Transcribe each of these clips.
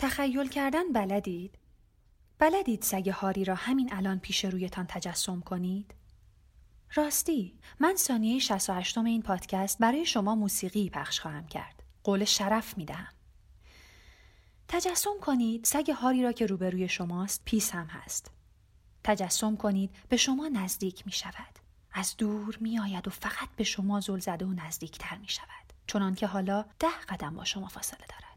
تخیل کردن بلدید؟ بلدید سگ هاری را همین الان پیش رویتان تجسم کنید؟ راستی من ثانیه 68 این پادکست برای شما موسیقی پخش خواهم کرد. قول شرف می دهم. تجسم کنید سگ هاری را که روبروی شماست پیس هم هست. تجسم کنید به شما نزدیک می شود. از دور می آید و فقط به شما زل زده و نزدیکتر می شود. چنان که حالا ده قدم با شما فاصله دارد.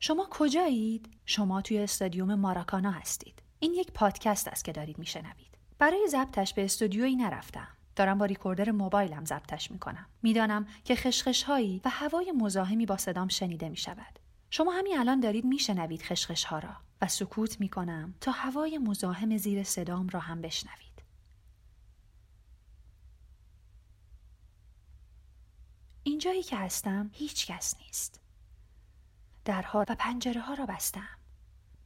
شما کجایید؟ شما توی استادیوم ماراکانا هستید. این یک پادکست است که دارید میشنوید. برای ضبطش به استودیویی نرفتم. دارم با ریکوردر موبایلم ضبطش می‌کنم. می‌دانم که خشخش هایی و هوای مزاحمی با صدام شنیده می شود. شما همین الان دارید میشنوید خشخش ها را و سکوت می کنم تا هوای مزاحم زیر صدام را هم بشنوید. اینجایی که هستم هیچ کس نیست. درها و پنجره ها را بستم.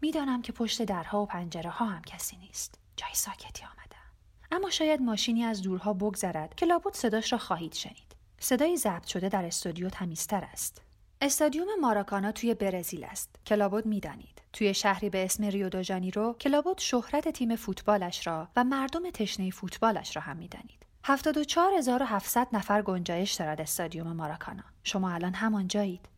می‌دانم که پشت درها و پنجره ها هم کسی نیست. جای ساکتی آمدم. اما شاید ماشینی از دورها بگذرد که لابد صداش را خواهید شنید. صدای ضبط شده در استودیو تمیزتر است. استادیوم ماراکانا توی برزیل است که لابد می‌دانید توی شهری به اسم ریو دو ژانیرو که لابد شهرت تیم فوتبالش را و مردم تشنه فوتبالش را هم می‌دانید 74700 نفر گنجایش دارد استادیوم ماراکانا شما الان همان جایید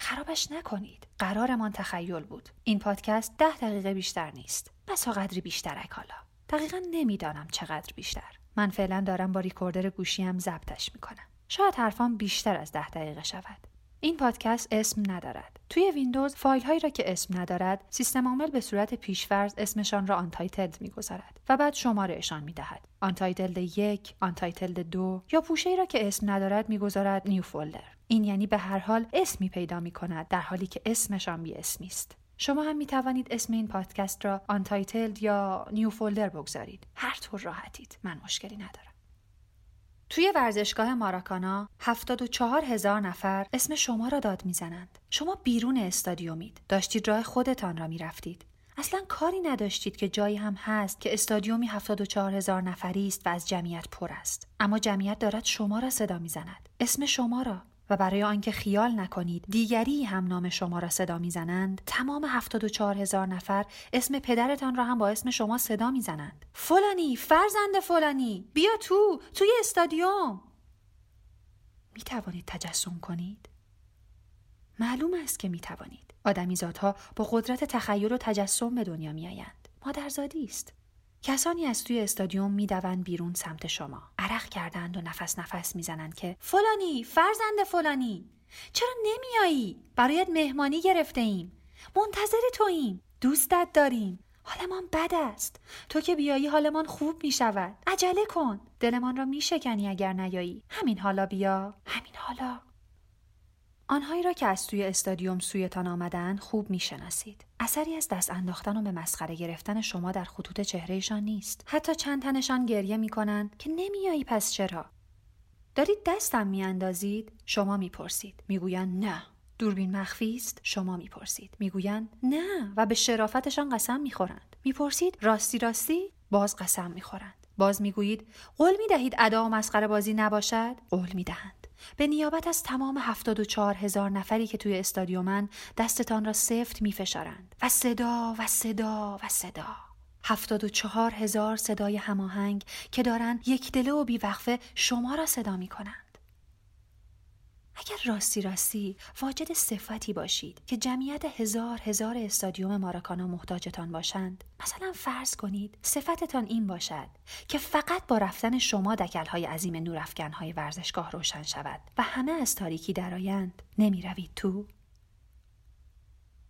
خرابش نکنید. قرارمان تخیل بود. این پادکست ده دقیقه بیشتر نیست. بسا قدری بیشترک حالا. دقیقا نمی‌دانم چقدر بیشتر. من فعلا دارم با recorder گوشیم ضبطش می‌کنم. شاید حرفام بیشتر از ده دقیقه شود. این پادکست اسم ندارد. توی ویندوز فایل هایی را که اسم ندارد سیستم عامل به صورت پیشفرض اسمشان را untitled می‌گذارد و بعد شمارهشان می‌دهد. untitled یک untitled دو یا پوشه ای را که اسم ندارد می‌گذارد new folder. این یعنی به هر حال اسمی پیدا می کند در حالی که اسمشان بی اسمی است شما هم می توانید اسم این پادکست را untitled یا new folder بگذارید هر طور راحتید من مشکلی ندارم توی ورزشگاه ماراکانا 74 هزار نفر اسم شما را داد می‌زنند. شما بیرون استادیومید. داشتید راه خودتان را می‌رفتید. اصلا کاری نداشتید که جایی هم هست که استادیومی 74 هزار نفری است و از جمعیت پر است. اما جمعیت دارد شما را صدا می‌زند. اسم شما را. و برای آنکه خیال نکنید دیگری هم نام شما را صدا می‌زنند تمام 74 هزار نفر اسم پدرتان را هم با اسم شما صدا می‌زنند. فلانی فرزند فلانی بیا تو توی استادیوم. می توانید تجسم کنید؟ معلوم است که می توانید آدمیزادها با قدرت تخیل و تجسم به دنیا می آیند مادرزادی است. کسانی از توی استادیوم می‌دوند بیرون سمت شما. عرق کردند و نفس نفس می‌زنند که فلانی فرزند فلانی! چرا نمیایی برایت مهمانی گرفته ایم منتظر توییم. دوستت داریم. حالمان بد است. تو که بیایی حالمان خوب می شود عجله کن. دلمان را می شکنی اگر نیایی. همین حالا بیا. همین حالا. آنهایی را که از توی استادیوم سویتان آمدن خوب می‌شناسید. اثری از دست انداختن و به مسخره گرفتن شما در خطوط چهرهشان نیست. حتی چند تنشان گریه می‌کنند که نمیایی پس چرا. دارید دستم میاندازید شما می‌پرسید. می‌گویند نه. دوربین مخفی است شما می‌پرسید. می‌گویند نه و به شرافتشان قسم می‌خورند. می‌پرسید راستی راستی؟ باز قسم می‌خورند. باز می‌گویید قول می‌دهید ادا و مسخره بازی نباشد؟ قول می‌دهند. به نیابت از تمام 74 هزار نفری که توی استادیومن دستتان را سفت می فشارند و صدا و صدا و صدا 74 هزار صدای هماهنگ که دارن یک دله و بیوقفه شما را صدا می کنند. اگر راستی راستی واجد صفتی باشید که جمعیت هزار هزار استادیوم ماراکانا محتاجتان باشند. مثلا فرض کنید صفتتان این باشد که فقط با رفتن شما دکلهای عظیم نورافکنهای ورزشگاه روشن شود و همه از تاریکی درآیند نمی روید تو؟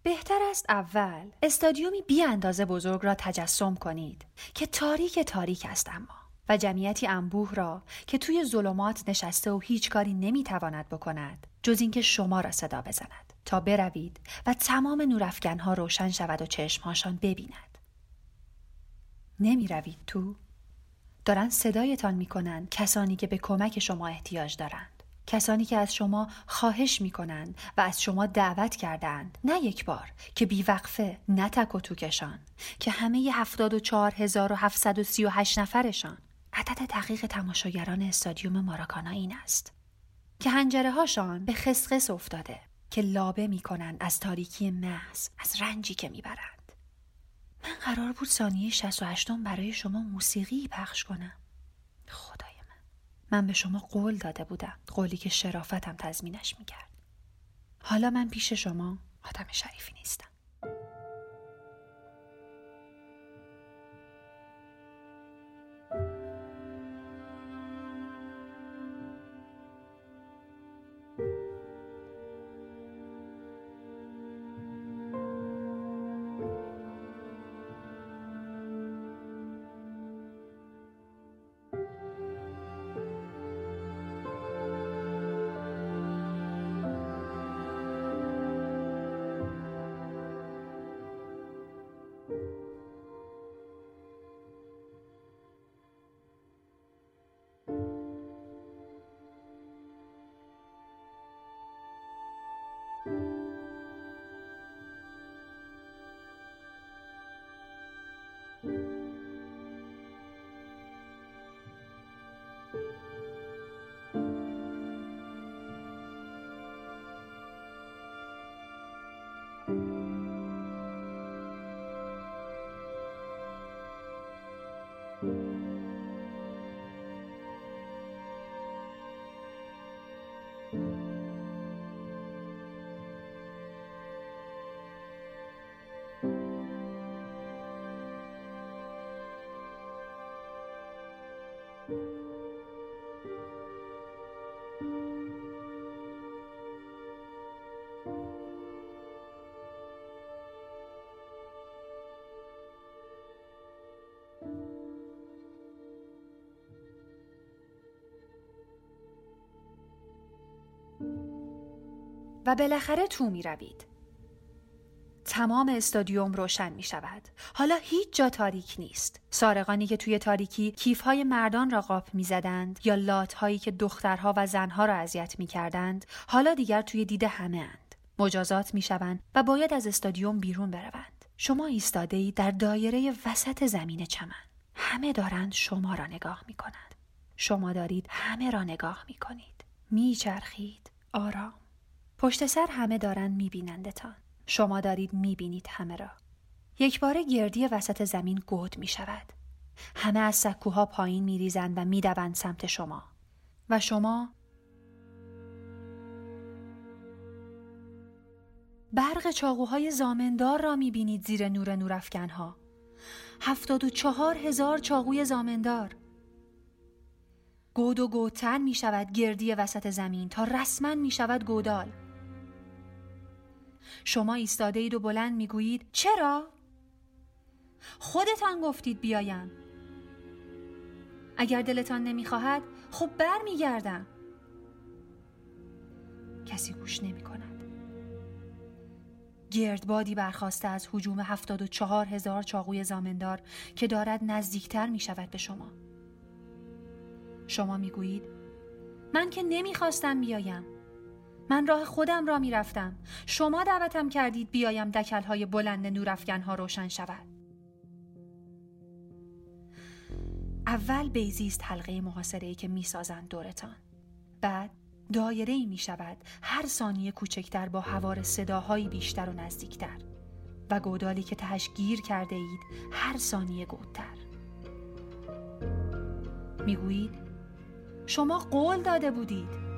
بهتر است اول استادیومی بی اندازه بزرگ را تجسم کنید که تاریک تاریک است اما. و جمعیتی انبوه را که توی ظلمات نشسته و هیچ کاری نمی‌تواند بکند جز اینکه شما را صدا بزند تا بروید و تمام نورافکنها روشن شود و چشمهاشان ببیند. نمی روید تو؟ دارن صدایتان می‌کنند کسانی که به کمک شما احتیاج دارند. کسانی که از شما خواهش می کنند و از شما دعوت کردند. نه یک بار که بیوقفه نه تک و توکشان که همه 74738 نفرشان. عدد دقیق تماشاگران استادیوم ماراکانا این است که هنجره هاشان به خسخس افتاده که لابه می‌کنن از تاریکی محض از رنجی که می‌برند. من قرار بود ثانیه 68 برای شما موسیقی پخش کنم. خدای من. من به شما قول داده بودم قولی که شرافتم تضمینش می‌کرد. حالا من پیش شما آدم شریفی نیستم. و بالاخره تو می روید. تمام استادیوم روشن می شود. حالا هیچ جا تاریک نیست. سارقانی که توی تاریکی کیف های مردان را قاپ می زدند یا لات هایی که دخترها و زنها را اذیت می کردند حالا دیگر توی دید همه اند. مجازات می شوند و باید از استادیوم بیرون بروند. شما ایستاده ای در دایره وسط زمین چمن. همه دارند شما را نگاه می کنند. شما دارید همه را نگاه می کنید. می چرخید. آرام. پشت سر همه دارند می بینندتان. شما دارید می‌بینید همه را. یک بار گردی وسط زمین گود می شود همه از سکوها پایین می ریزند و می‌دوند سمت شما. و شما برق چاقوهای زامندار را می بینید زیر نور نورافکنها. هفتاد و چهار هزار چاقوی زامندار. گود و گودتر می شود گردی وسط زمین تا رسما می شود گودال. شما ایستاده اید و بلند می‌گویید چرا؟ خودتان گفتید بیایم. اگر دلتان نمی‌خواهد خب بر میگردم کسی گوش نمی کند گردبادی برخواسته از حجوم هفتاد و چهار هزار چاقوی زامندار که دارد نزدیکتر می شود به شما. شما می‌گویید من که نمی‌خواستم بیایم. من راه خودم را می‌رفتم. شما دعوتم کردید بیایم دکلهای بلند نورافکنها روشن شود. اول بیزیست حلقه محاصره ای که می‌سازند دورتان. بعد دایره ای می شود هر ثانیه کوچکتر با هوار صداهایی بیشتر و نزدیکتر و گودالی که تهش گیر کرده اید هر ثانیه گودتر. می‌گویید شما قول داده بودید.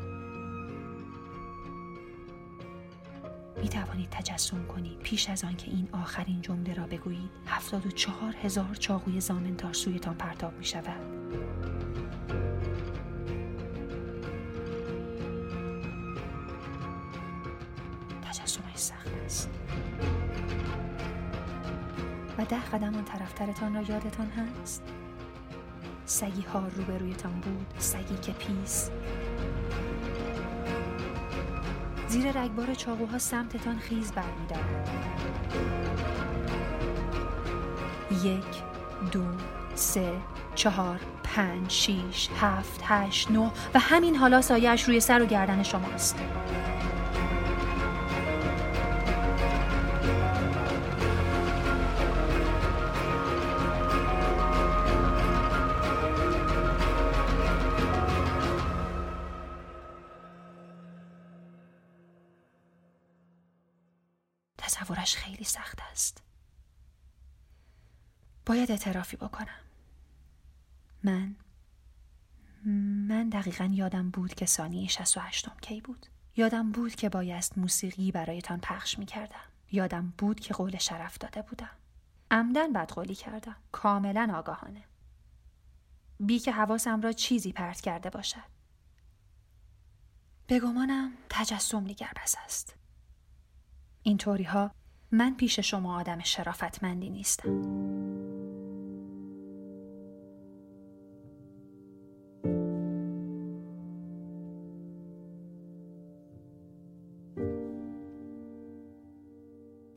می توانید تجسم کنید. پیش از آن که این آخرین جمله را بگویید هفتاد و چهار هزار چاقوی زامندار سویتان پرتاب می شود تجسم سخت است. و ده قدم آن طرفترتان را یادتان هست؟ سگی ها روبرویتان بود سگی که پیس. زیر رگبار چاقوها سمتتان خیز برمیدارد. یک دو سه چهار پنج شیش هفت هشت نه و همین حالا سایهاش روی سر و گردن شماست. تصورش خیلی سخت است. باید اعترافی بکنم. من من دقیقا یادم بود که ثانیه 68 کی بود. یادم بود که بایست موسیقی برایتان پخش می کردم. یادم بود که قول شرف داده بودم. عمدن بدقولی کردم. کاملا آگاهانه. بی که حواسم را چیزی پرت کرده باشد. به گمانم تجسم نیگر بس است. این طوری ها من پیش شما آدم شرافتمندی نیستم.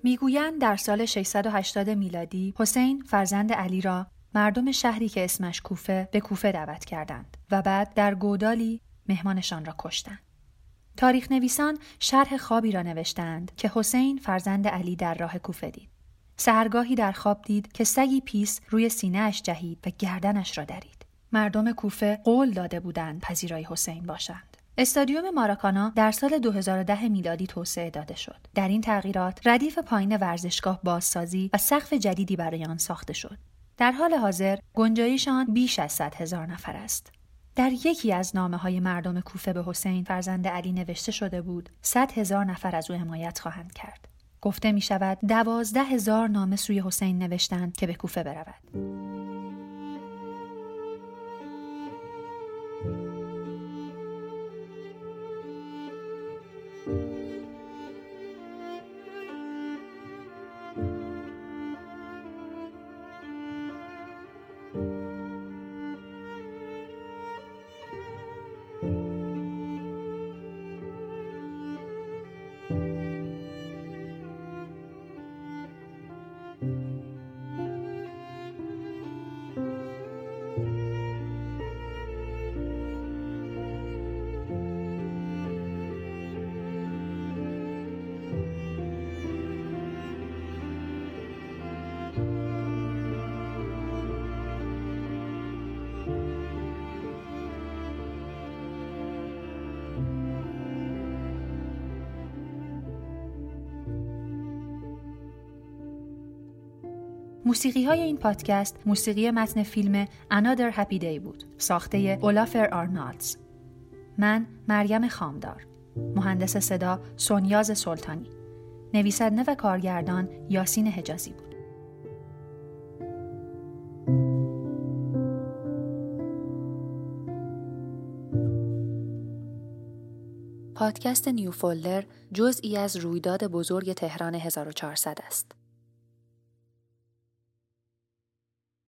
می‌گویند در سال 680 میلادی حسین فرزند علی را مردم شهری که اسمش کوفه به کوفه دعوت کردند و بعد در گودالی مهمانشان را کشتند. تاریخ نویسان شرح خوابی را نوشتند که حسین فرزند علی در راه کوفه دید. سهرگاهی در خواب دید که سگی پیس روی سینهاش جهید و گردنش را درید. مردم کوفه قول داده بودند پذیرای حسین باشند. استادیوم ماراکانا در سال 2010 میلادی توسعه داده شد. در این تغییرات ردیف پایین ورزشگاه بازسازی و سقف جدیدی برای آن ساخته شد. در حال حاضر گنجایش آن بیش از 100 هزار نفر است. در یکی از نامه های مردم کوفه به حسین فرزند علی نوشته شده بود صد هزار نفر از او حمایت خواهند کرد. گفته می شود دوازده هزار نامه سوی حسین نوشتند که به کوفه برود. موسیقی های این پادکست موسیقی متن فیلم Another Happy Day بود ساخته اولافر آرنالدز من مریم خامدار مهندس صدا سونیاز سلطانی نویسنده و کارگردان یاسین حجازی بود پادکست نیو فولدر جزئی از رویداد بزرگ تهران 1400 است.